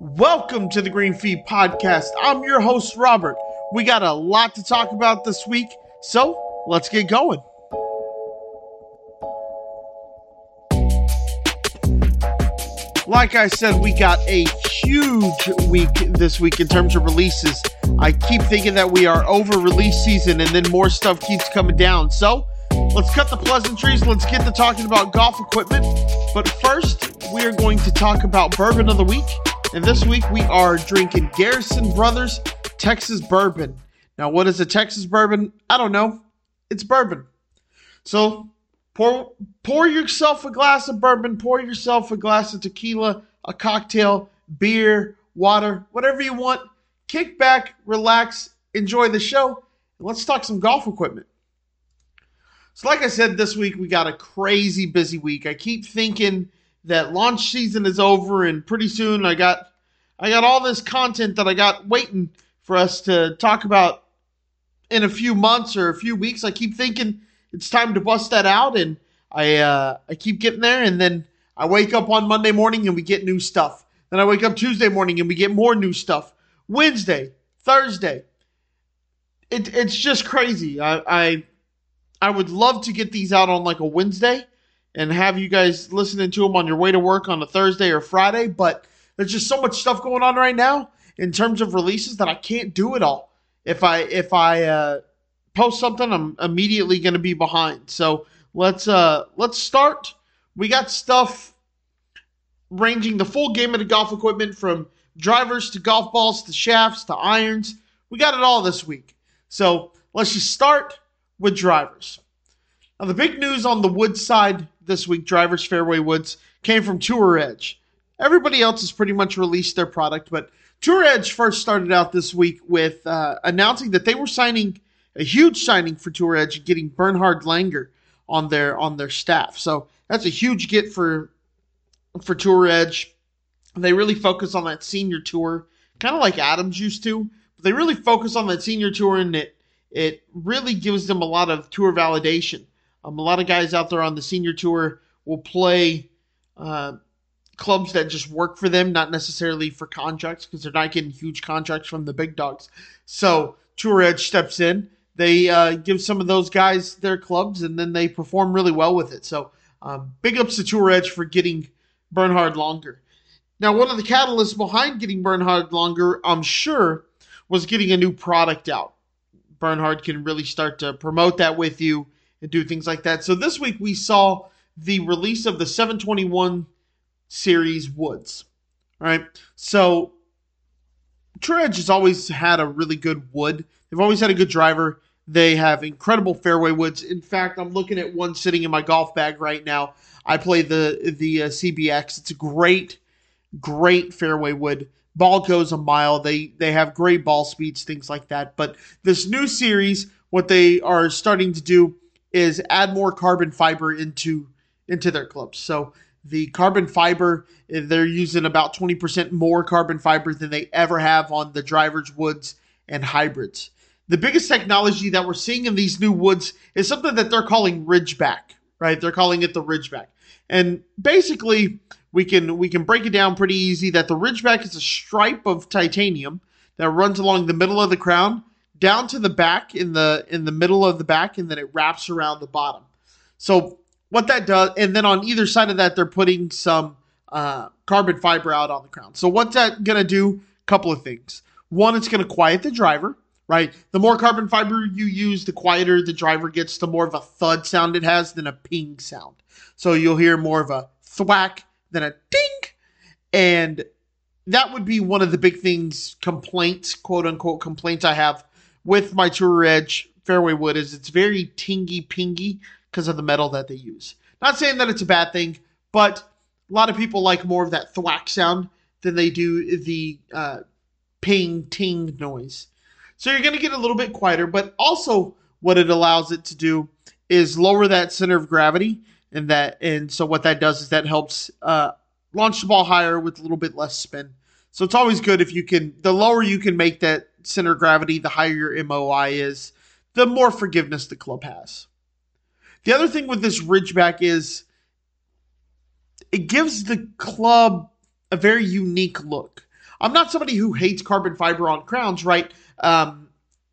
Welcome to the Green Fee Podcast. I'm your host, Robert. We got a lot to talk about this week, so let's get going. Like I said, we got a huge week this week in terms of releases. I keep thinking that we are over release season and then more stuff keeps coming down. So let's cut the pleasantries. Let's get to talking about golf equipment. But first, we are going to talk about bourbon of the week. And this week we are drinking Garrison Brothers Texas Bourbon. Now, what is a Texas bourbon? I don't know. It's bourbon. So pour pour yourself a glass of bourbon, pour yourself a glass of tequila, a cocktail, beer, water, whatever you want. Kick back, relax, enjoy the show, and let's talk some golf equipment. So, like I said, this week we got a crazy busy week. I keep thinking that launch season is over and pretty soon I got I got all this content that I got waiting for us to talk about in a few months or a few weeks. I keep thinking it's time to bust that out and I uh, I keep getting there and then I wake up on Monday morning and we get new stuff. Then I wake up Tuesday morning and we get more new stuff. Wednesday, Thursday. It, it's just crazy. I, I I would love to get these out on like a Wednesday and have you guys listening to them on your way to work on a Thursday or Friday. But there's just so much stuff going on right now in terms of releases that I can't do it all. If I if I uh, post something, I'm immediately going to be behind. So let's uh let's start. We got stuff ranging the full gamut of golf equipment from drivers to golf balls to shafts to irons. We got it all this week. So let's just start with drivers. Now, the big news on the wood side this week, drivers fairway woods, came from Tour Edge. Everybody else has pretty much released their product, but Tour Edge first started out this week with uh, announcing that they were signing a huge signing for Tour Edge and getting Bernhard Langer on their on their staff. So that's a huge get for for Tour Edge. They really focus on that senior tour, kind of like Adams used to. But they really focus on that senior tour, and it it really gives them a lot of tour validation. Um, a lot of guys out there on the senior tour will play uh, clubs that just work for them, not necessarily for contracts because they're not getting huge contracts from the big dogs. So Tour Edge steps in. They uh, give some of those guys their clubs, and then they perform really well with it. So um, big ups to Tour Edge for getting Bernhard Langer. Now, one of the catalysts behind getting Bernhard Langer, I'm sure, was getting a new product out. Bernhard can really start to promote that with you and do things like that. So this week we saw the release of the 721 series woods. Right. So Tour Edge has always had a really good wood. They've always had a good driver. They have incredible fairway woods. In fact, I'm looking at one sitting in my golf bag right now. I play the the uh, CBX. It's a great, great fairway wood. Ball goes a mile. They they have great ball speeds, things like that. But this new series, what they are starting to do is add more carbon fiber into into their clubs. So the carbon fiber eh, they're using about 20% more carbon fiber than they ever have on the drivers woods and hybrids. The biggest technology that we're seeing in these new woods is something that they're calling ridgeback, right? They're calling it the ridgeback. And basically we can we can break it down pretty easy that the ridgeback is a stripe of titanium that runs along the middle of the crown down to the back in the in the middle of the back and then it wraps around the bottom. So what that does and then on either side of that they're putting some uh, carbon fiber out on the crown. So what's that to do? A couple of things. One, it's to quiet the driver, right? The more carbon fiber you use, the quieter the driver gets, the more of a thud sound it has than a ping sound. So you'll hear more of a thwack than a ding. And that would be one of the big things, complaints, quote unquote, complaints I have with my Tour Edge fairway wood is it's very tingy pingy because of the metal that they use. Not saying that it's a bad thing, but a lot of people like more of that thwack sound than they do the uh, ping ting noise. So you're going to get a little bit quieter, but also what it allows it to do is lower that center of gravity, and that and so what that does is that helps uh, launch the ball higher with a little bit less spin. So it's always good if you can. The lower you can make that center of gravity, the higher your MOI is, the more forgiveness the club has. The other thing with this Ridgeback is it gives the club a very unique look. I'm not somebody who hates carbon fiber on crowns, right? Um,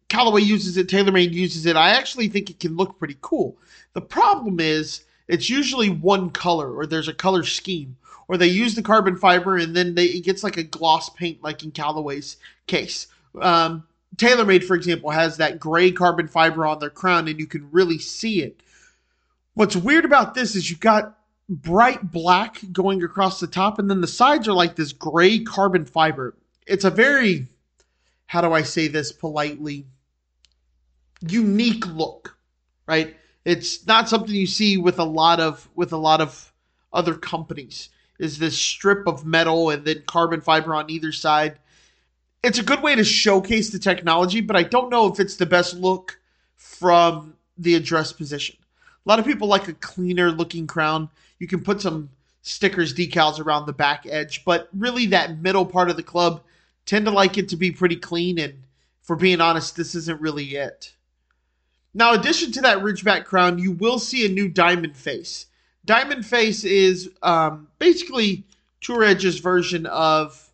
Callaway uses it, TaylorMade uses it. I actually think it can look pretty cool. The problem is it's usually one color or there's a color scheme or they use the carbon fiber and then they, it gets like a gloss paint like in Callaway's case. Um, TaylorMade, for example, has that gray carbon fiber on their crown and you can really see it. What's weird about this is you've got bright black going across the top and then the sides are like this gray carbon fiber. It's a very, how do I say this politely, unique look, right? It's not something you see with a lot of with a lot of other companies. Is this strip of metal and then carbon fiber on either side? It's a good way to showcase the technology, but I don't know if it's the best look from the address position. A lot of people like a cleaner looking crown. You can put some stickers, decals around the back edge, but really that middle part of the club tend to like it to be pretty clean. And for being honest, this isn't really it. Now, addition to that Ridgeback crown, you will see a new diamond face. Diamond Face is um, basically Tour Edge's version of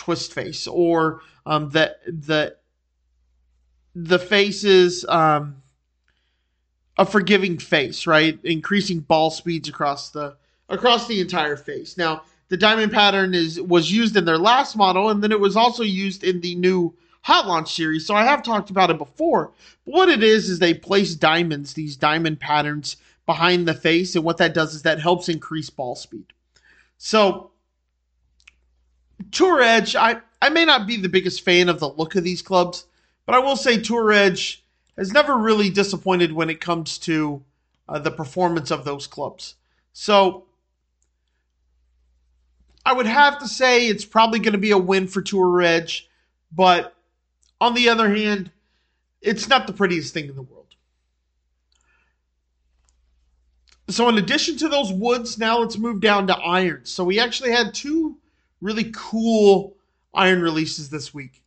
Twist Face, or um, the the the face is um, a forgiving face, right? Increasing ball speeds across the across the entire face. Now, the diamond pattern is was used in their last model, and then it was also used in the new Hot Launch series. So I have talked about it before. But what it is is they place diamonds, these diamond patterns behind the face. And what that does is that helps increase ball speed. So, Tour Edge, I, I may not be the biggest fan of the look of these clubs, but I will say Tour Edge has never really disappointed when it comes to uh, the performance of those clubs. So, I would have to say it's probably going to be a win for Tour Edge, but on the other hand, it's not the prettiest thing in the world. So, in addition to those woods, now let's move down to irons. So, we actually had two really cool iron releases this week.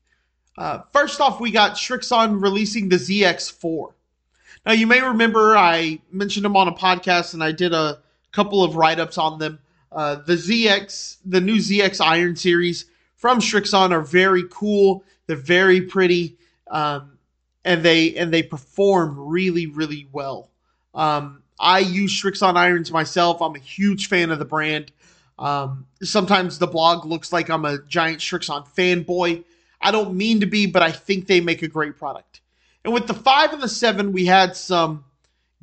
Uh, first off, we got Srixon releasing the ZX4. Now, you may remember I mentioned them on a podcast and I did a couple of write ups on them. Uh, the ZX, the new ZX Iron series from Srixon are very cool. They're very pretty, um, and they and they perform really really well. Um, I use Srixon irons myself. I'm a huge fan of the brand. Um, sometimes the blog looks like I'm a giant Srixon fanboy. I don't mean to be, but I think they make a great product. And with the five and the seven, we had some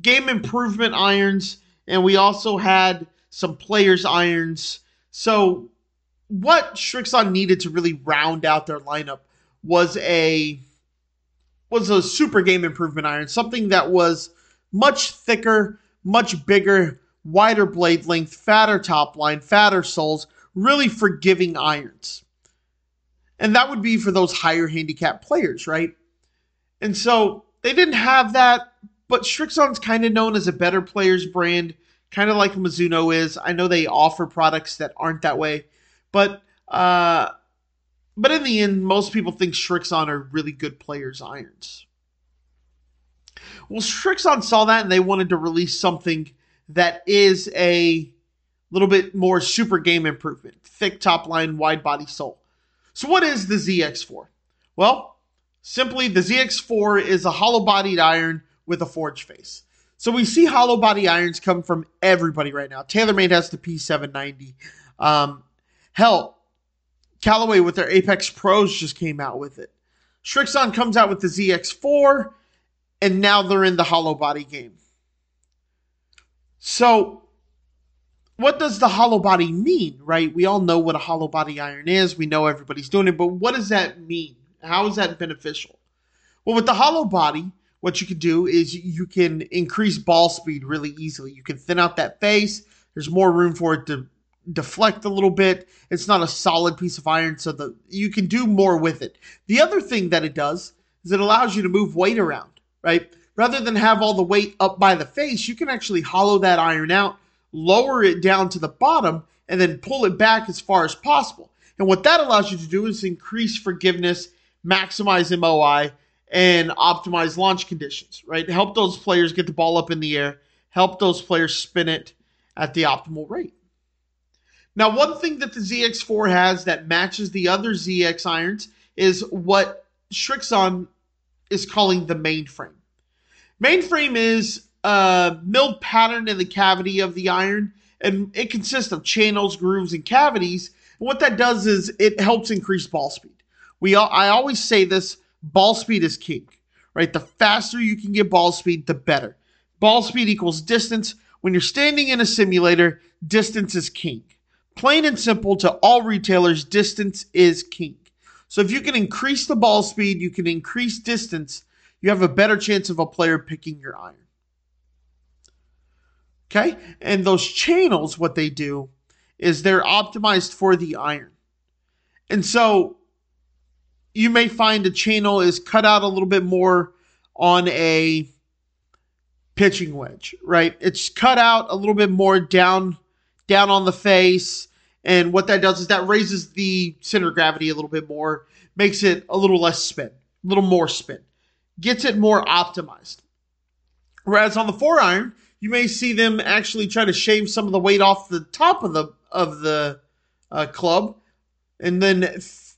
game improvement irons, and we also had some players' irons. So, what Srixon needed to really round out their lineup was a was a super game improvement iron, something that was much thicker, much bigger, wider blade length, fatter top line, fatter soles, really forgiving irons. And that would be for those higher handicap players, right? And so they didn't have that, but Srixon's kind of known as a better players brand, kind of like Mizuno is. I know they offer products that aren't that way, but uh, but in the end, most people think Srixon are really good players' irons. Well, Srixon saw that and they wanted to release something that is a little bit more super game improvement, thick top line, wide body sole. So, what is the ZX4? Well, simply the ZX4 is a hollow bodied iron with a forged face. So, we see hollow body irons come from everybody right now. TaylorMade has the P790. Um, hell, Callaway with their Apex Pros just came out with it. Srixon comes out with the ZX4, and now they're in the hollow body game. So, what does the hollow body mean, right? We all know what a hollow body iron is. We know everybody's doing it, but what does that mean? How is that beneficial? Well, with the hollow body, what you can do is you can increase ball speed really easily. You can thin out that face. There's more room for it to deflect a little bit. It's not a solid piece of iron, so the you can do more with it. The other thing that it does is it allows you to move weight around, right? Rather than have all the weight up by the face, you can actually hollow that iron out, lower it down to the bottom, and then pull it back as far as possible. And what that allows you to do is increase forgiveness, maximize MOI, and optimize launch conditions, right? Help those players get the ball up in the air, help those players spin it at the optimal rate. Now, one thing that the ZX4 has that matches the other ZX irons is what Srixon is calling the mainframe. Mainframe is a milled pattern in the cavity of the iron, and it consists of channels, grooves, and cavities. And what that does is it helps increase ball speed. We I always say this: ball speed is king, right? The faster you can get ball speed, the better. Ball speed equals distance. When you're standing in a simulator, distance is king. Plain and simple to all retailers, distance is king. So if you can increase the ball speed, you can increase distance, you have a better chance of a player picking your iron. Okay? And those channels, what they do is they're optimized for the iron. And so you may find a channel is cut out a little bit more on a pitching wedge, right? It's cut out a little bit more down down on the face. And what that does is that raises the center of gravity a little bit more, makes it a little less spin, a little more spin, gets it more optimized. Whereas on the four iron, you may see them actually try to shave some of the weight off the top of the of the uh, club, and then f-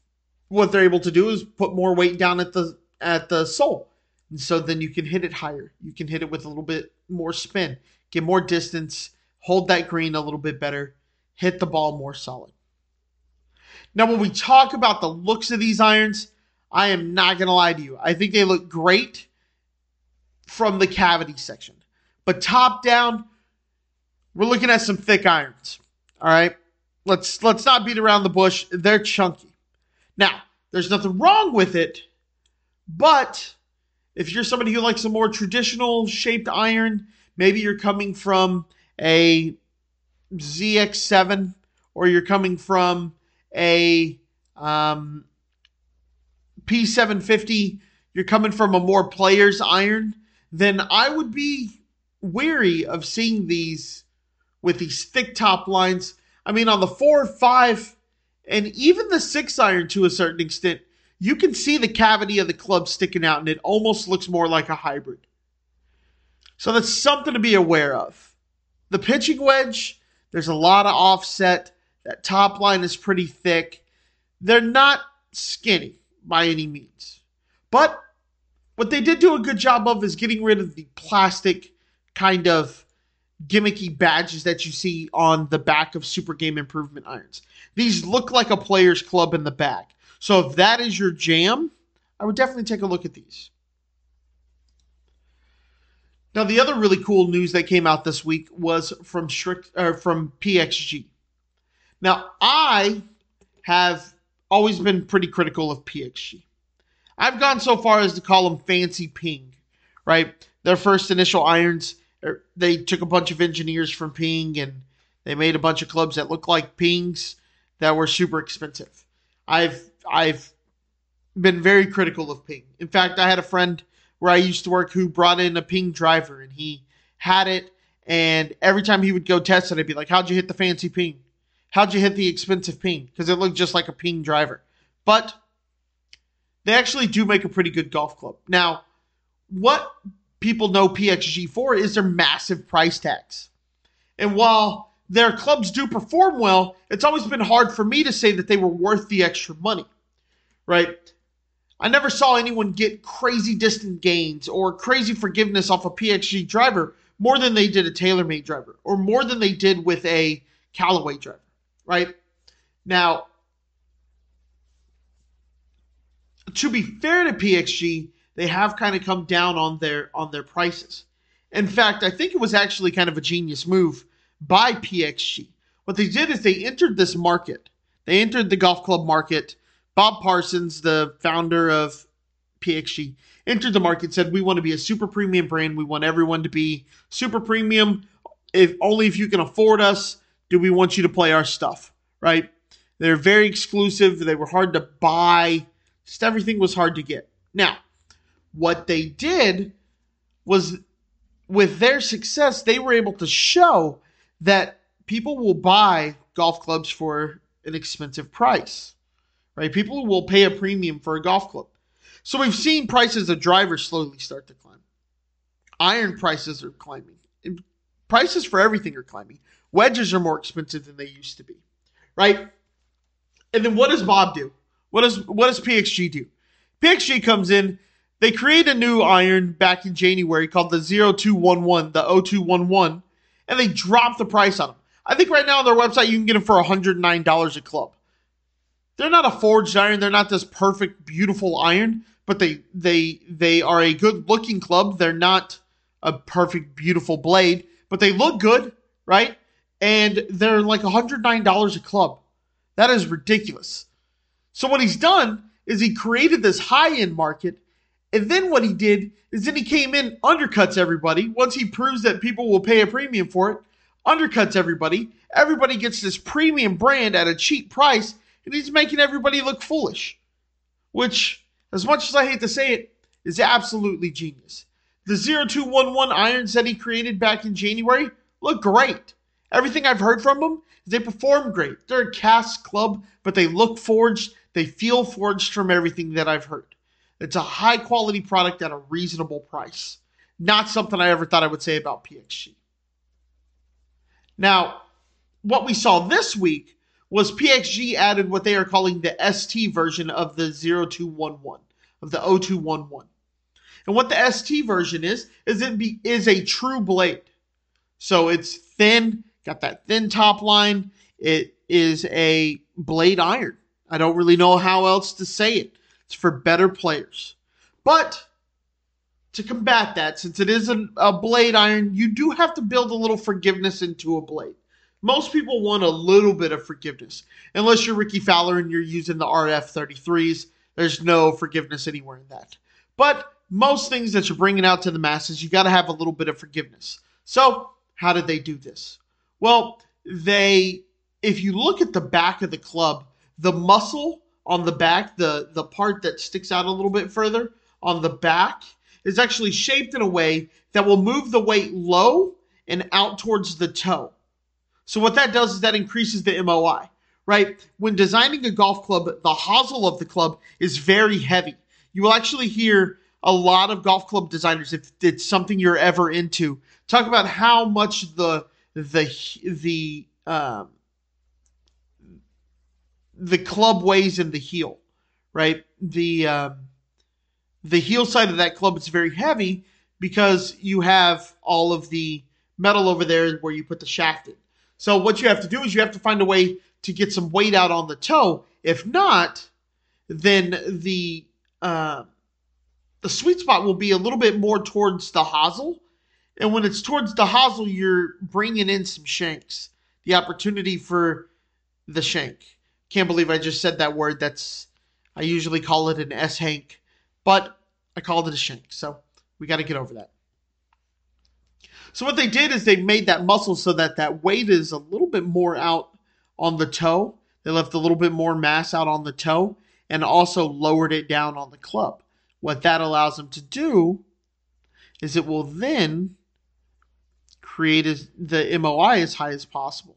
what they're able to do is put more weight down at the at the sole, and so then you can hit it higher. You can hit it with a little bit more spin, get more distance, hold that green a little bit better, hit the ball more solid. Now, when we talk about the looks of these irons, I am not going to lie to you. I think they look great from the cavity section. But top down, we're looking at some thick irons. All right. Let's let's not beat around the bush. They're chunky. Now, there's nothing wrong with it, but if you're somebody who likes a more traditional shaped iron, maybe you're coming from a ZX7 or you're coming from a um, P750, you're coming from a more player's iron, then I would be weary of seeing these with these thick top lines. I mean, on the four, five, and even the six iron to a certain extent, you can see the cavity of the club sticking out, and it almost looks more like a hybrid. So that's something to be aware of. The pitching wedge, there's a lot of offset. That top line is pretty thick. They're not skinny by any means. But what they did do a good job of is getting rid of the plastic kind of gimmicky badges that you see on the back of Super Game Improvement irons. These look like a player's club in the back. So if that is your jam, I would definitely take a look at these. Now, the other really cool news that came out this week was from Strict or from PXG. Now, I have always been pretty critical of PXG. I've gone so far as to call them fancy ping, right? Their first initial irons, er, they took a bunch of engineers from ping and they made a bunch of clubs that looked like pings that were super expensive. I've I've been very critical of ping. In fact, I had a friend where I used to work who brought in a ping driver and he had it and every time he would go test it, I'd be like, How'd you hit the fancy ping? How'd you hit the expensive ping? Because it looked just like a ping driver. But they actually do make a pretty good golf club. Now, what people know PXG for is their massive price tags. And while their clubs do perform well, it's always been hard for me to say that they were worth the extra money, right? I never saw anyone get crazy distant gains or crazy forgiveness off a PXG driver more than they did a TaylorMade driver or more than they did with a Callaway driver, right? Now, to be fair to PXG, they have kind of come down on their on their prices. In fact, I think it was actually kind of a genius move by PXG. What they did is they entered this market. They entered the golf club market. Bob Parsons, the founder of PXG, entered the market said we want to be a super premium brand. We want everyone to be super premium. If only if you can afford us, do we want you to play our stuff, right? They're very exclusive. They were hard to buy. Just everything was hard to get. Now, what they did was with their success, they were able to show that people will buy golf clubs for an expensive price, right? People will pay a premium for a golf club. So we've seen prices of drivers slowly start to climb. Iron prices are climbing. Prices for everything are climbing. Wedges are more expensive than they used to be. right? And then what does Bob do? What does what does PXG do? PXG comes in, they create a new iron back in January called the 0211, the 0211, and they drop the price on them. I think right now on their website you can get them for $109 a club. They're not a forged iron, they're not this perfect beautiful iron, but they they they are a good looking club. They're not a perfect beautiful blade, but they look good, right? And they're like $109 a club. That is ridiculous. So what he's done is he created this high end market, and then what he did is then he came in, undercuts everybody. Once he proves that people will pay a premium for it, undercuts everybody. Everybody gets this premium brand at a cheap price, and he's making everybody look foolish. Which, as much as I hate to say it, is absolutely genius. The 0211 irons that he created back in January look great. Everything I've heard from them is they perform great. They're a cast club, but they look forged. They feel forged from everything that I've heard. It's a high quality product at a reasonable price. Not something I ever thought I would say about PXG. Now, what we saw this week was PXG added what they are calling the ST version of the 0211, of the 0211. And what the ST version is, is it be, is a true blade. So it's thin, got that thin top line. It is a blade iron. I don't really know how else to say it. It's for better players. But to combat that, since it is a, a blade iron, you do have to build a little forgiveness into a blade. Most people want a little bit of forgiveness. Unless you're Rickie Fowler and you're using the RF 33s, there's no forgiveness anywhere in that. But most things that you're bringing out to the masses, you got to have a little bit of forgiveness. So, how did they do this? Well, they, if you look at the back of the club, the muscle on the back, the, the part that sticks out a little bit further on the back, is actually shaped in a way that will move the weight low and out towards the toe. So what that does is that increases the MOI, right? When designing a golf club, the hosel of the club is very heavy. You will actually hear a lot of golf club designers, if it's something you're ever into, talk about how much the the the um, the club weighs in the heel, right? The um, the heel side of that club is very heavy because you have all of the metal over there where you put the shaft in. So what you have to do is you have to find a way to get some weight out on the toe. If not, then the uh, the sweet spot will be a little bit more towards the hosel. And when it's towards the hosel, you're bringing in some shanks. The opportunity for the shank. Can't believe I just said that word. That's I usually call it an S hank, but I called it a shank. So we got to get over that. So what they did is they made that muscle so that that weight is a little bit more out on the toe. They left a little bit more mass out on the toe and also lowered it down on the club. What that allows them to do is it will then create the MOI as high as possible,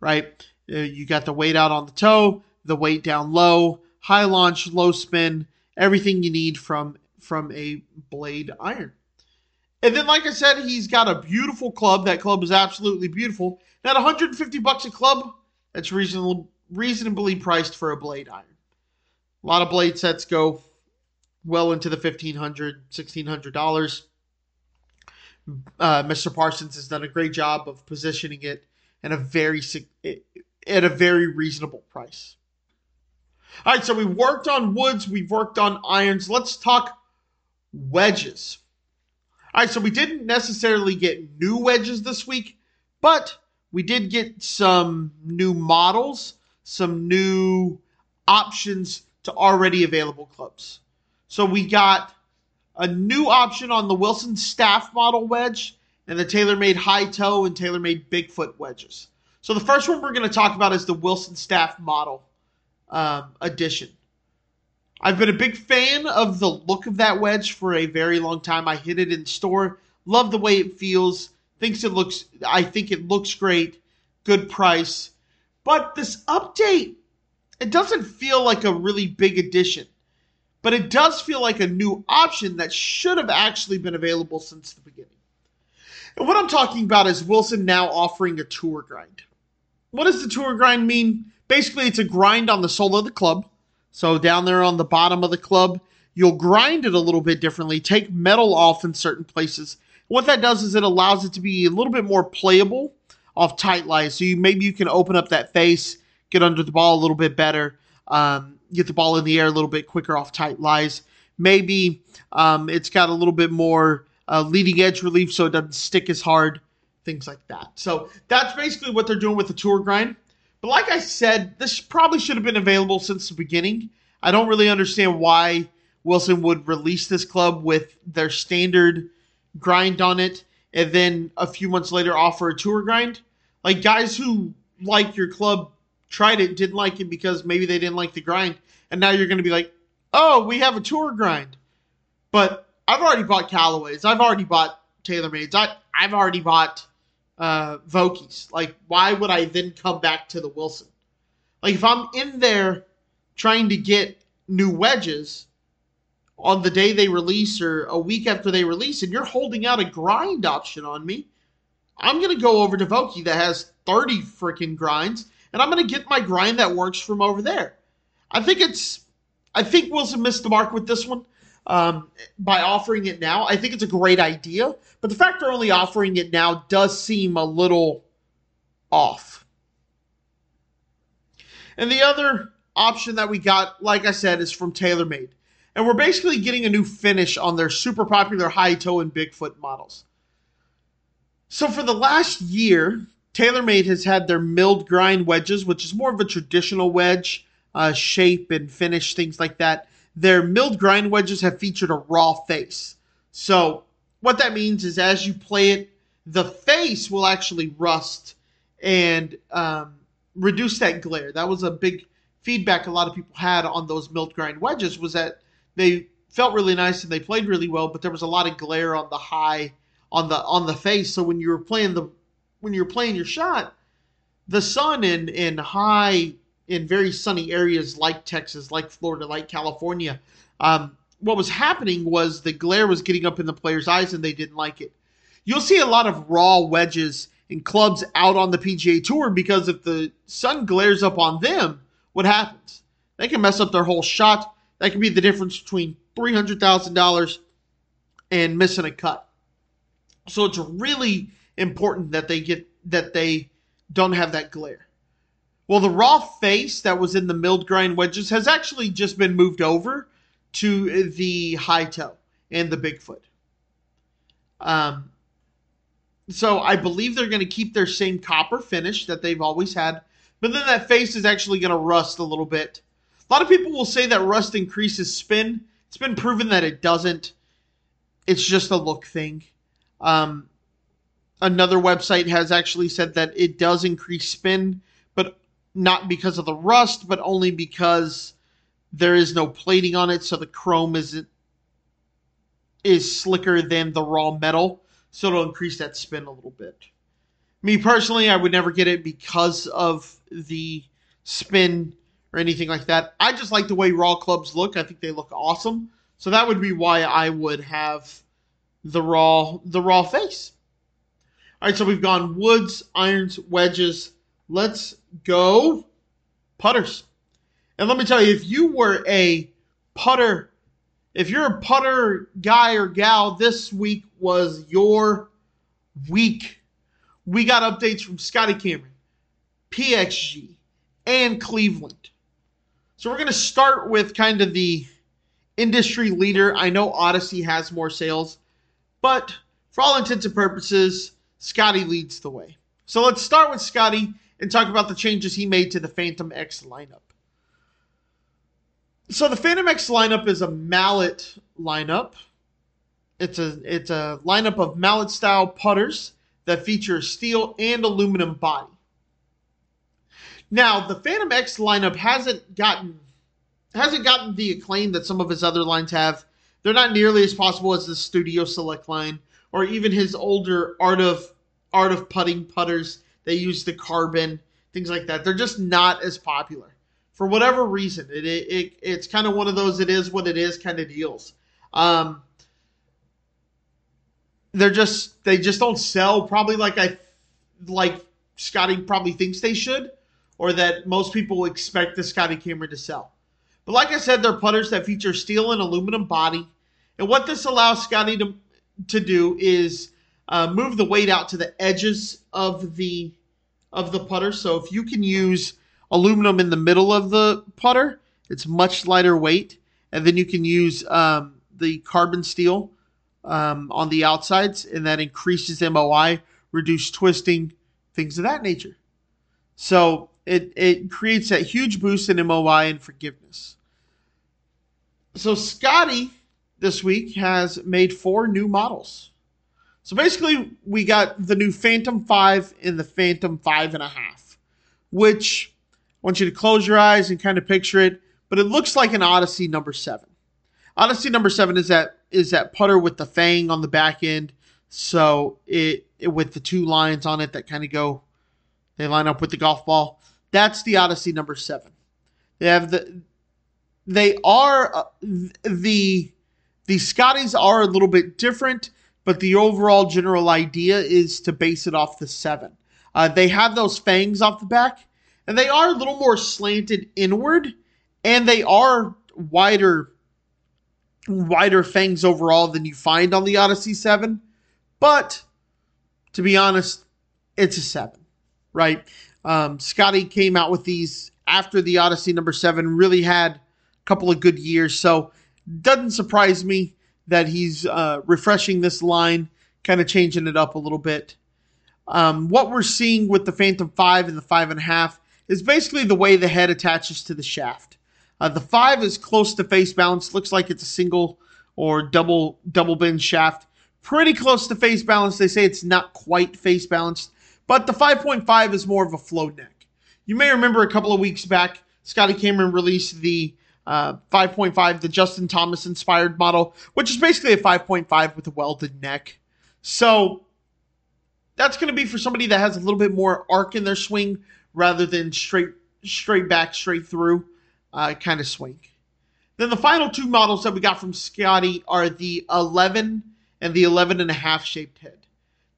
right? Uh, you got the weight out on the toe, the weight down low, high launch, low spin, everything you need from from a blade iron. And then, like I said, he's got a beautiful club. That club is absolutely beautiful. At 150 bucks a club, that's reasonable, reasonably priced for a blade iron. A lot of blade sets go well into the 1500 $1,600. Uh, Mr. Parsons has done a great job of positioning it in a very at a very reasonable price. All right, so we worked on woods, we've worked on irons. Let's talk wedges. All right, so we didn't necessarily get new wedges this week, but we did get some new models, some new options to already available clubs. So we got a new option on the Wilson Staff model wedge and the TaylorMade high toe and TaylorMade Bigfoot wedges. So the first one we're going to talk about is the Wilson Staff model um, edition. I've been a big fan of the look of that wedge for a very long time. I hit it in store. Love the way it feels. Thinks it looks I think it looks great. Good price. But this update it doesn't feel like a really big addition. But it does feel like a new option that should have actually been available since the beginning. And what I'm talking about is Wilson now offering a tour grind. What does the tour grind mean? basically it's a grind on the sole of the club. So down there on the bottom of the club, you'll grind it a little bit differently, take metal off in certain places. What that does is it allows it to be a little bit more playable off tight lies. So you maybe you can open up that face, get under the ball a little bit better, um, get the ball in the air a little bit quicker off tight lies. Maybe um, it's got a little bit more uh, leading edge relief so it doesn't stick as hard, things like that. So that's basically what they're doing with the tour grind. But like I said, this probably should have been available since the beginning. I don't really understand why Wilson would release this club with their standard grind on it and then a few months later offer a tour grind. Like guys who like your club tried it, didn't like it because maybe they didn't like the grind, and now you're going to be like, oh, we have a tour grind. But I've already bought Callaways. I've already bought TaylorMades. I, I've already bought uh, Vokeys. Like, why would I then come back to the Wilson? Like, if I'm in there trying to get new wedges on the day they release or a week after they release, and you're holding out a grind option on me, I'm going to go over to Vokey that has 30 freaking grinds, and I'm going to get my grind that works from over there. I think it's, I think Wilson missed the mark with this one um, by offering it now. I think it's a great idea, but the fact they're only offering it now does seem a little off. And the other option that we got, like I said, is from TaylorMade. And we're basically getting a new finish on their super popular high toe and Bigfoot models. So for the last year, TaylorMade has had their milled grind wedges, which is more of a traditional wedge uh, shape and finish, things like that. Their milled grind wedges have featured a raw face. So what that means is as you play it, the face will actually rust and um, reduce that glare. That was a big feedback a lot of people had on those milled grind wedges was that they felt really nice and they played really well, but there was a lot of glare on the high on the on the face. So when you were playing the when you're playing your shot, the sun in in high in very sunny areas like Texas, like Florida, like California, um, what was happening was the glare was getting up in the players' eyes and they didn't like it. You'll see a lot of raw wedges and clubs out on the PGA Tour because if the sun glares up on them, what happens? They can mess up their whole shot. That can be the difference between $300,000 and missing a cut. So it's really important that they get that they don't have that glare. Well, the raw face that was in the milled grind wedges has actually just been moved over to the high toe and the Bigfoot. Um, so I believe they're going to keep their same copper finish that they've always had, but then that face is actually going to rust a little bit. A lot of people will say that rust increases spin. It's been proven that it doesn't. It's just a look thing. Um, another website has actually said that it does increase spin, but not because of the rust, but only because there is no plating on it, so the chrome is is slicker than the raw metal, so it'll increase that spin a little bit. Me personally, I would never get it because of the spin or anything like that. I just like the way raw clubs look. I think they look awesome. So that would be why I would have the raw the raw face. All right, so we've gone woods, irons, wedges. Let's go putters. And let me tell you, if you were a putter, if you're a putter guy or gal, this week was your week. We got updates from Scotty Cameron, PXG, and Cleveland. So we're going to start with kind of the industry leader. I know Odyssey has more sales, but for all intents and purposes, Scotty leads the way. So let's start with Scotty and talk about the changes he made to the Phantom X lineup. So the Phantom X lineup is a mallet lineup. It's a it's a lineup of mallet style putters that feature steel and aluminum body. Now, the Phantom X lineup hasn't gotten hasn't gotten the acclaim that some of his other lines have. They're not nearly as possible as the Studio Select line or even his older Art of Art of Putting putters. They use the carbon, things like that. They're just not as popular for whatever reason. It, it, it it's kind of one of those it is what it is kind of deals. Um, they're just they just don't sell probably like I like Scotty probably thinks they should or that most people expect the Scotty Cameron to sell. But like I said, they're putters that feature steel and aluminum body. And what this allows Scotty to, to do is uh, move the weight out to the edges of the of the putter. So if you can use aluminum in the middle of the putter, it's much lighter weight. And then you can use um, the carbon steel um, on the outsides, and that increases MOI, reduce twisting, things of that nature. So it, it creates that huge boost in MOI and forgiveness. So Scotty this week has made four new models. So basically, we got the new Phantom 5 and the Phantom 5.5, which I want you to close your eyes and kind of picture it, but it looks like an Odyssey number 7. Odyssey number 7 is that is that putter with the fang on the back end. So it, it with the two lines on it that kind of go they line up with the golf ball. That's the Odyssey number 7. They have the they are uh, the the Scotties are a little bit different, but the overall general idea is to base it off the seven. Uh, they have those fangs off the back, and they are a little more slanted inward, and they are wider wider fangs overall than you find on the Odyssey 7. But to be honest, it's a 7, right? Um, Scotty came out with these after the Odyssey number 7, really had a couple of good years. So doesn't surprise me that he's uh, refreshing this line, kind of changing it up a little bit. Um, what we're seeing with the Phantom 5 and the 5.5 is basically the way the head attaches to the shaft. Uh, the 5 is close to face balance, looks like it's a single or double double bend shaft. Pretty close to face balance. They say it's not quite face balanced, but the 5.5 is more of a flow neck. You may remember a couple of weeks back, Scotty Cameron released the uh, 5.5, the Justin Thomas inspired model, which is basically a 5.5 with a welded neck. So that's going to be for somebody that has a little bit more arc in their swing rather than straight straight back, straight through uh, kind of swing. Then the final two models that we got from Scotty are the 11 and the 11 and a half shaped head.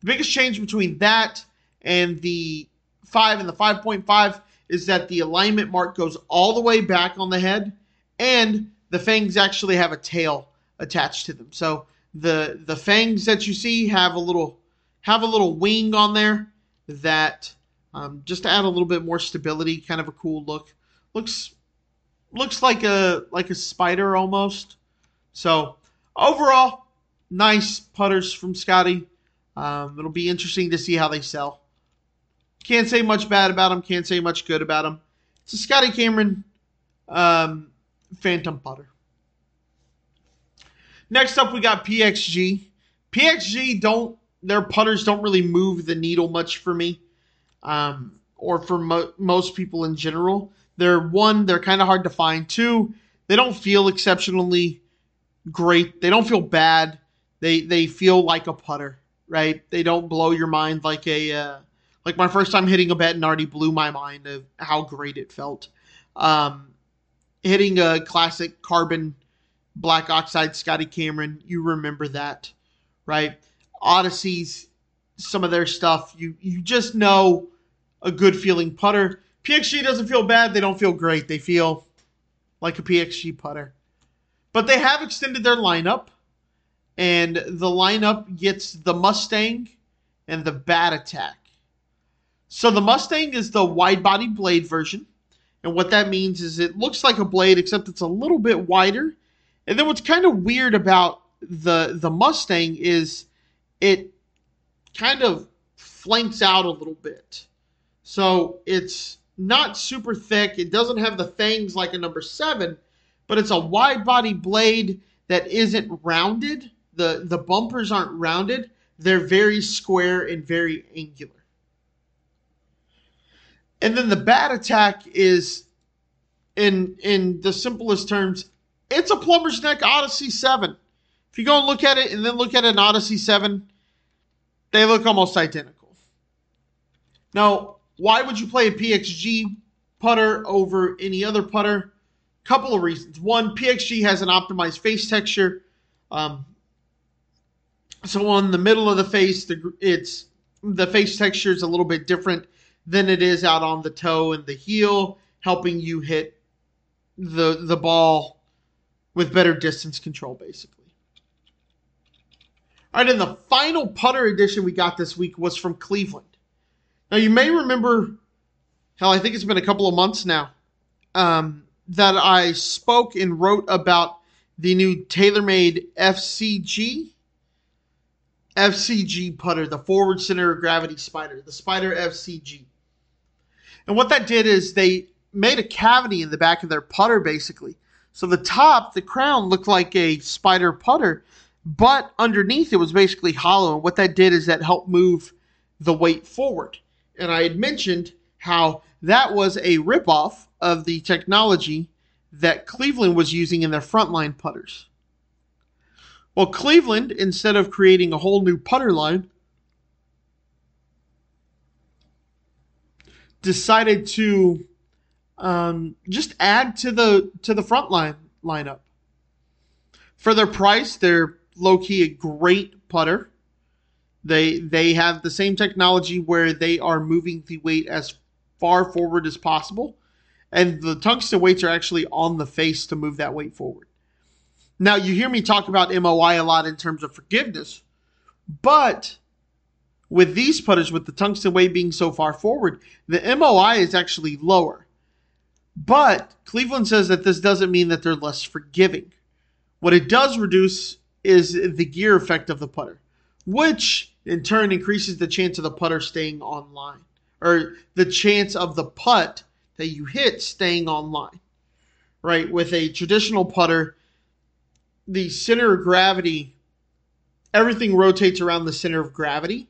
The biggest change between that and the 5 and the 5.5 is that the alignment mark goes all the way back on the head and the fangs actually have a tail attached to them. So the the fangs that you see have a little have a little wing on there that um, just to add a little bit more stability, kind of a cool look. Looks looks like a like a spider almost. So overall, nice putters from Scotty. Um, it'll be interesting to see how they sell. Can't say much bad about them. Can't say much good about them. It's a Scotty Cameron um, Phantom putter. Next up, we got PXG. PXG don't their putters don't really move the needle much for me, um, or for mo- most people in general. They're one, they're kind of hard to find. Two, they don't feel exceptionally great. They don't feel bad. They they feel like a putter, right? They don't blow your mind like a uh, like my first time hitting a Bettinardi blew my mind of how great it felt. Um, hitting a classic carbon black oxide Scotty Cameron, you remember that, right? Odysseys, some of their stuff, you you just know a good feeling putter. PXG doesn't feel bad, they don't feel great. They feel like a PXG putter. But they have extended their lineup, and the lineup gets the Mustang and the Bat Attack. So the Mustang is the wide body blade version. And what that means is it looks like a blade, except it's a little bit wider. And then what's kind of weird about the the Mustang is it kind of flanks out a little bit. So it's not super thick. It doesn't have the fangs like a number seven, but it's a wide body blade that isn't rounded. The the bumpers aren't rounded. They're very square and very angular. And then the Bat Attack is in in the simplest terms, it's a plumber's neck Odyssey 7. If you go and look at it and then look at an Odyssey 7, they look almost identical. Now, why would you play a PXG putter over any other putter? Couple of reasons. One, PXG has an optimized face texture. Um, so on the middle of the face, the it's the face texture is a little bit different than it is out on the toe and the heel, helping you hit the the ball with better distance control, basically. All right, and the final putter edition we got this week was from Cleveland. Now you may remember, hell, I think it's been a couple of months now, um, that I spoke and wrote about the new TaylorMade FCG FCG putter, the forward center of gravity spider, the Spider FCG. And what that did is they made a cavity in the back of their putter, basically. So the top, the crown, looked like a spider putter, but underneath it was basically hollow. And what that did is that helped move the weight forward. And I had mentioned how that was a ripoff of the technology that Cleveland was using in their frontline putters. Well, Cleveland, instead of creating a whole new putter line, decided to um, just add to the to the front line lineup. For their price, they're low key a great putter. They they have the same technology where they are moving the weight as far forward as possible, and the tungsten weights are actually on the face to move that weight forward. Now you hear me talk about MOI a lot in terms of forgiveness, but with these putters, with the tungsten weight being so far forward, the MOI is actually lower. But Cleveland says that this doesn't mean that they're less forgiving. What it does reduce is the gear effect of the putter, which in turn increases the chance of the putter staying online, or the chance of the putt that you hit staying online. Right? With a traditional putter, the center of gravity, everything rotates around the center of gravity.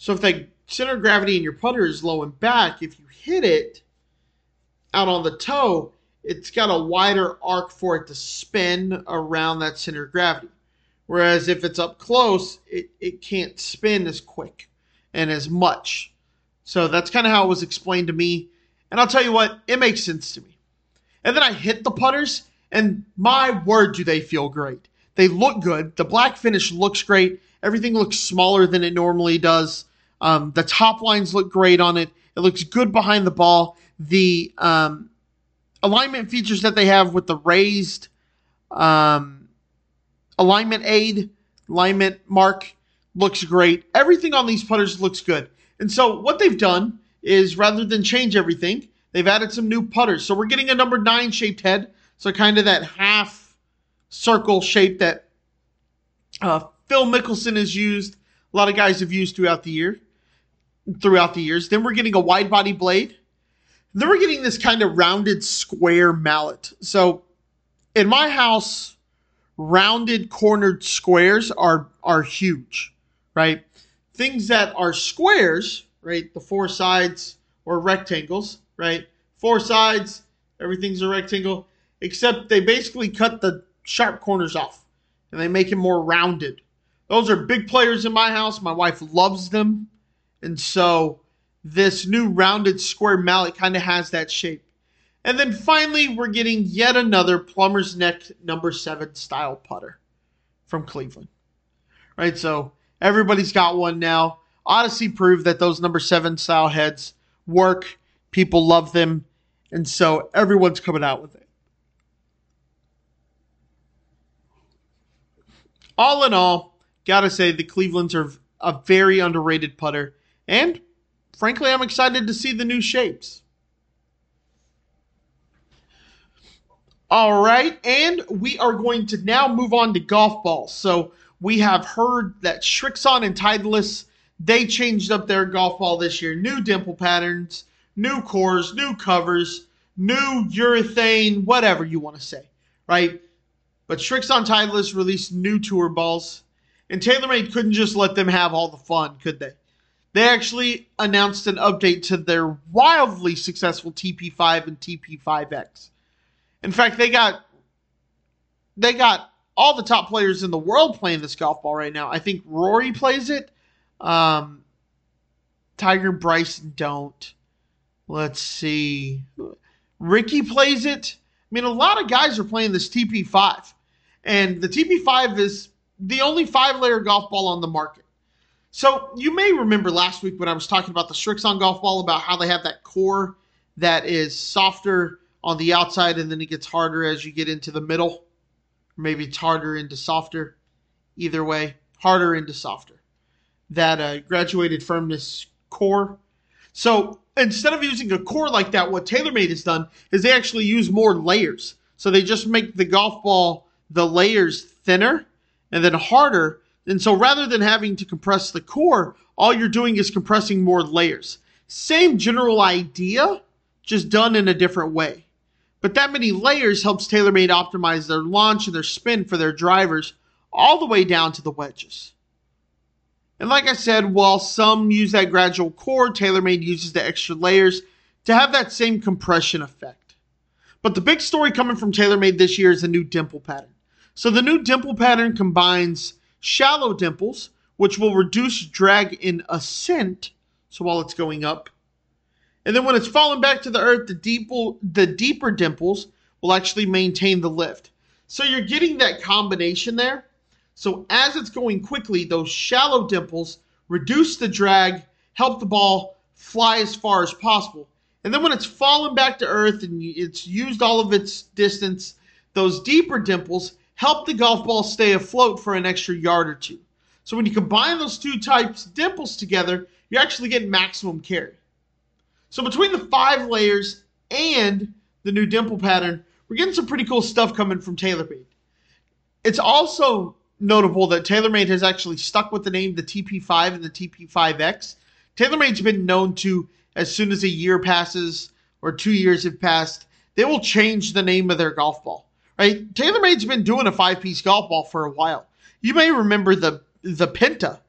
So if the center of gravity in your putter is low and back, if you hit it out on the toe, it's got a wider arc for it to spin around that center of gravity. Whereas if it's up close, it, it can't spin as quick and as much. So that's kind of how it was explained to me. And I'll tell you what, it makes sense to me. And then I hit the putters, and my word, do they feel great. They look good. The black finish looks great. Everything looks smaller than it normally does. Um, the top lines look great on it. It looks good behind the ball. The um, alignment features that they have with the raised um, alignment aid, alignment mark looks great. Everything on these putters looks good. And so what they've done is rather than change everything, they've added some new putters. So we're getting a number nine shaped head. So kind of that half circle shape that uh, Phil Mickelson has used. A lot of guys have used throughout the year, throughout the years. Then we're getting a wide body blade. Then we're getting this kind of rounded square mallet. So in my house, rounded cornered squares are are huge, right? Things that are squares, right? The four sides or rectangles, right? Four sides, everything's a rectangle except they basically cut the sharp corners off and they make it more rounded. Those are big players in my house. My wife loves them. And so this new rounded square mallet kind of has that shape. And then finally, we're getting yet another plumber's neck number seven style putter from Cleveland. Right, so everybody's got one now. Odyssey proved that those number seven style heads work. People love them. And so everyone's coming out with it. all in all, gotta say the Clevelands are a very underrated putter, and frankly, I'm excited to see the new shapes. All right, and we are going to now move on to golf balls. So we have heard that Srixon and Titleist they changed up their golf ball this year. New dimple patterns, new cores, new covers, new urethane, whatever you want to say, right? But Srixon Titleist released new tour balls, and TaylorMade couldn't just let them have all the fun, could they? They actually announced an update to their wildly successful TP5 and TP5X. In fact, they got they got all the top players in the world playing this golf ball right now. I think Rory plays it. Um, Tiger Bryson don't. Let's see. Rickie plays it. I mean, a lot of guys are playing this TP5. And the TP5 is the only five layer golf ball on the market. So you may remember last week when I was talking about the Srixon golf ball about how they have that core that is softer on the outside and then it gets harder as you get into the middle. Maybe it's harder into softer. Either way, harder into softer. That uh, graduated firmness core. So instead of using a core like that, what TaylorMade has done is they actually use more layers. So they just make the golf ball the layers thinner and then harder. And so rather than having to compress the core, all you're doing is compressing more layers. Same general idea, just done in a different way. But that many layers helps TaylorMade optimize their launch and their spin for their drivers all the way down to the wedges. And like I said, while some use that gradual core, TaylorMade uses the extra layers to have that same compression effect. But the big story coming from TaylorMade this year is the new dimple pattern. So the new dimple pattern combines shallow dimples, which will reduce drag in ascent, so while it's going up. And then when it's falling back to the earth, the the deeper dimples will actually maintain the lift. So you're getting that combination there so as it's going quickly, those shallow dimples reduce the drag, help the ball fly as far as possible. And then when it's fallen back to earth and it's used all of its distance, those deeper dimples help the golf ball stay afloat for an extra yard or two. So when you combine those two types of dimples together, you actually get maximum carry. So between the five layers and the new dimple pattern, we're getting some pretty cool stuff coming from TaylorMade. It's also notable that TaylorMade has actually stuck with the name the TP5 and the TP5X. TaylorMade's been known to, as soon as a year passes or two years have passed, they will change the name of their golf ball. Right? TaylorMade's been doing a five-piece golf ball for a while. You may remember the the Penta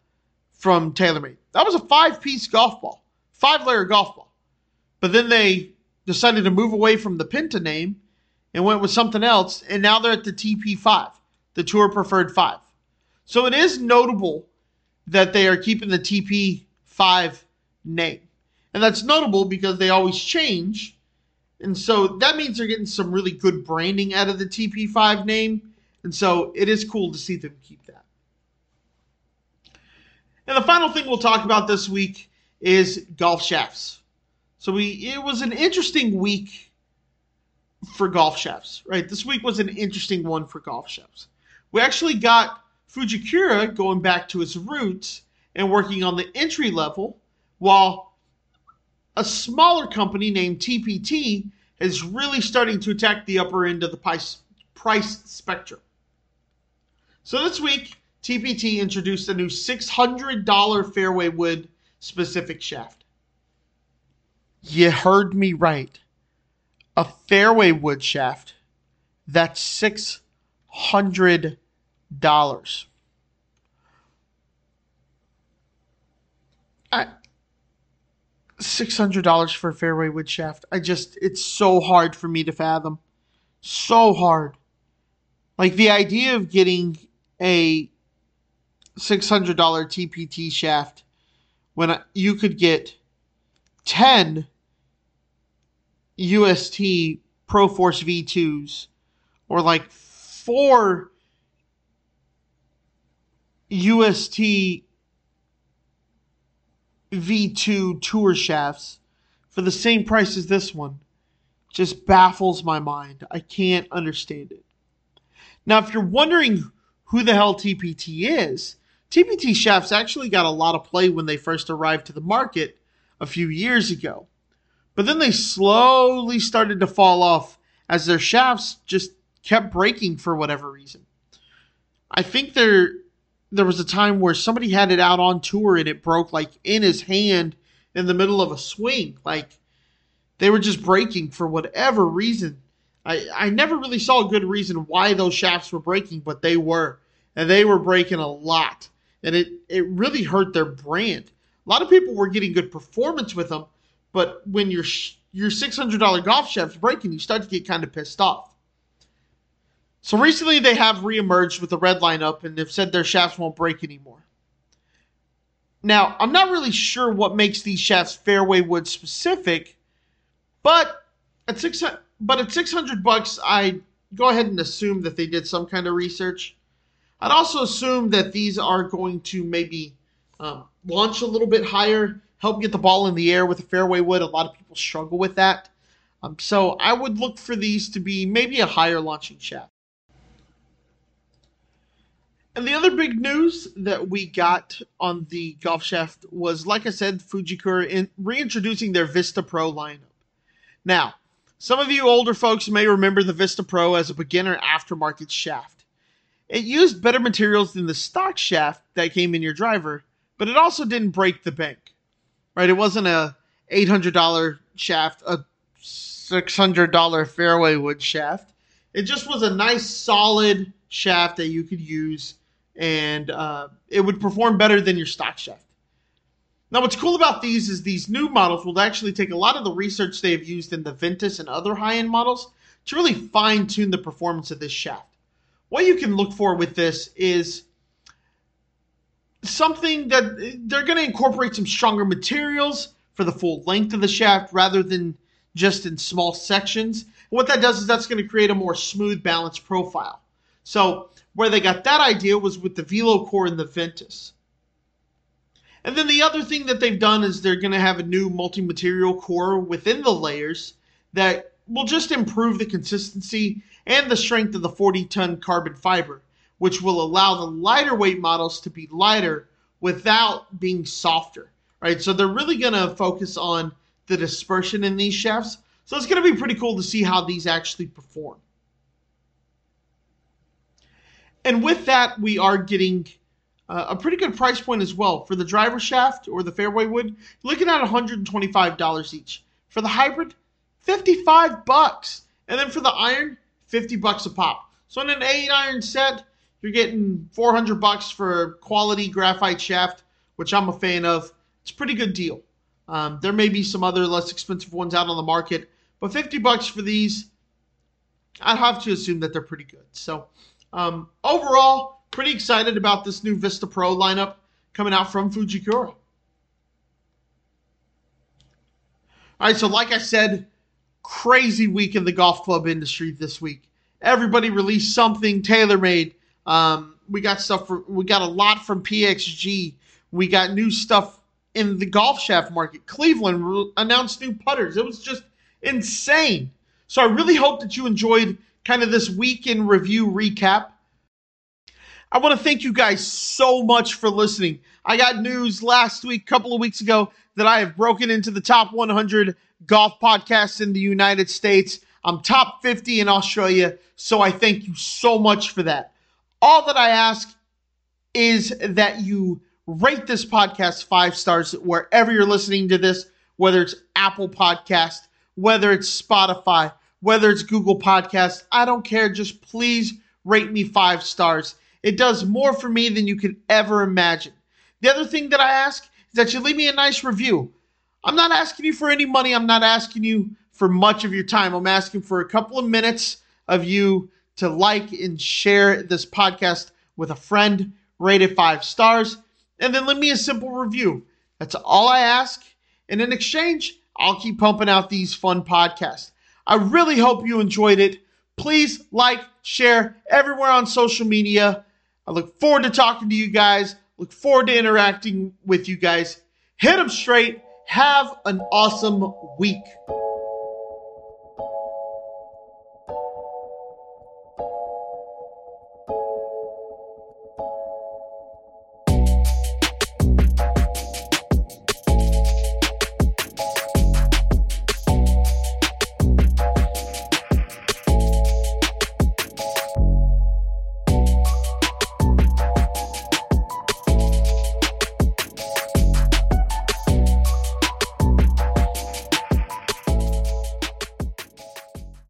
from TaylorMade. That was a five-piece golf ball, five-layer golf ball. But then they decided to move away from the Penta name and went with something else, and now they're at the TP5 the Tour Preferred 5. So it is notable that they are keeping the TP5 name. And that's notable because they always change. And so that means they're getting some really good branding out of the TP5 name. And so it is cool to see them keep that. And the final thing we'll talk about this week is golf shafts. So we it was an interesting week for golf shafts, right? This week was an interesting one for golf shafts. We actually got Fujikura going back to its roots and working on the entry level, while a smaller company named TPT is really starting to attack the upper end of the price spectrum. So this week, TPT introduced a new $600 fairway wood specific shaft. You heard me right. A fairway wood shaft that's $600. I, $600 for a fairway wood shaft. I just, it's so hard for me to fathom. So hard. Like the idea of getting a $600 TPT shaft when you could get 10 UST Pro Force V2s or like four UST V2 tour shafts for the same price as this one just baffles my mind. I can't understand it. Now, if you're wondering who the hell TPT is, TPT shafts actually got a lot of play when they first arrived to the market a few years ago. But then they slowly started to fall off as their shafts just kept breaking for whatever reason. I think they're there was a time where somebody had it out on tour and it broke like in his hand in the middle of a swing. Like they were just breaking for whatever reason. I, I never really saw a good reason why those shafts were breaking, but they were. And they were breaking a lot. And it, it really hurt their brand. A lot of people were getting good performance with them, but when your your $600 golf shaft's breaking, you start to get kind of pissed off. So recently they have reemerged with the red lineup and they've said their shafts won't break anymore. Now, I'm not really sure what makes these shafts fairway wood specific, but at six but at 600 bucks, I go ahead and assume that they did some kind of research. I'd also assume that these are going to maybe um, launch a little bit higher, help get the ball in the air with a fairway wood. A lot of people struggle with that. Um, so I would look for these to be maybe a higher launching shaft. And the other big news that we got on the golf shaft was, like I said, Fujikura in reintroducing their Vista Pro lineup. Now, some of you older folks may remember the Vista Pro as a beginner aftermarket shaft. It used better materials than the stock shaft that came in your driver, but it also didn't break the bank. Right? It wasn't a $800 shaft, a $600 fairway wood shaft. It just was a nice solid shaft that you could use and uh, it would perform better than your stock shaft. Now, what's cool about these is these new models will actually take a lot of the research they have used in the Ventus and other high end models to really fine tune the performance of this shaft. What you can look for with this is something that they're going to incorporate some stronger materials for the full length of the shaft rather than just in small sections. what that does is that's going to create a more smooth, balanced profile. So, where they got that idea was with the VeloCore and the Ventus. And then the other thing that they've done is they're going to have a new multi material core within the layers that will just improve the consistency and the strength of the 40 ton carbon fiber, which will allow the lighter weight models to be lighter without being softer. Right? So they're really going to focus on the dispersion in these shafts. So it's going to be pretty cool to see how these actually perform. And with that, we are getting uh, a pretty good price point as well. For the driver shaft or the fairway wood, looking at $125 each. For the hybrid, 55 bucks. And then for the iron, 50 bucks a pop. So in an 8 iron set, you're getting 400 bucks for quality graphite shaft, which I'm a fan of. It's a pretty good deal. Um, there may be some other less expensive ones out on the market, but 50 bucks for these, I'd have to assume that they're pretty good. So um, overall, pretty excited about this new Vista Pro lineup coming out from Fujikura. All right, so like I said, crazy week in the golf club industry this week. Everybody released something TaylorMade. Um, we got stuff. For, we got a lot from PXG. We got new stuff in the golf shaft market. Cleveland re- announced new putters. It was just insane. So I really hope that you enjoyed kind of this week in review recap. I want to thank you guys so much for listening. I got news last week, a couple of weeks ago, that I have broken into the top 100 golf podcasts in the United States. I'm top 50 in Australia, so I thank you so much for that. All that I ask is that you rate this podcast five stars wherever you're listening to this, whether it's Apple Podcast, whether it's Spotify, whether it's Google Podcast. I don't care. Just please rate me five stars. It does more for me than you could ever imagine. The other thing that I ask is that you leave me a nice review. I'm not asking you for any money. I'm not asking you for much of your time. I'm asking for a couple of minutes of you to like and share this podcast with a friend, rate it five stars, and then leave me a simple review. That's all I ask. And in exchange, I'll keep pumping out these fun podcasts. I really hope you enjoyed it. Please like, share everywhere on social media. I look forward to talking to you guys. Look forward to interacting with you guys. Hit them straight. Have an awesome week.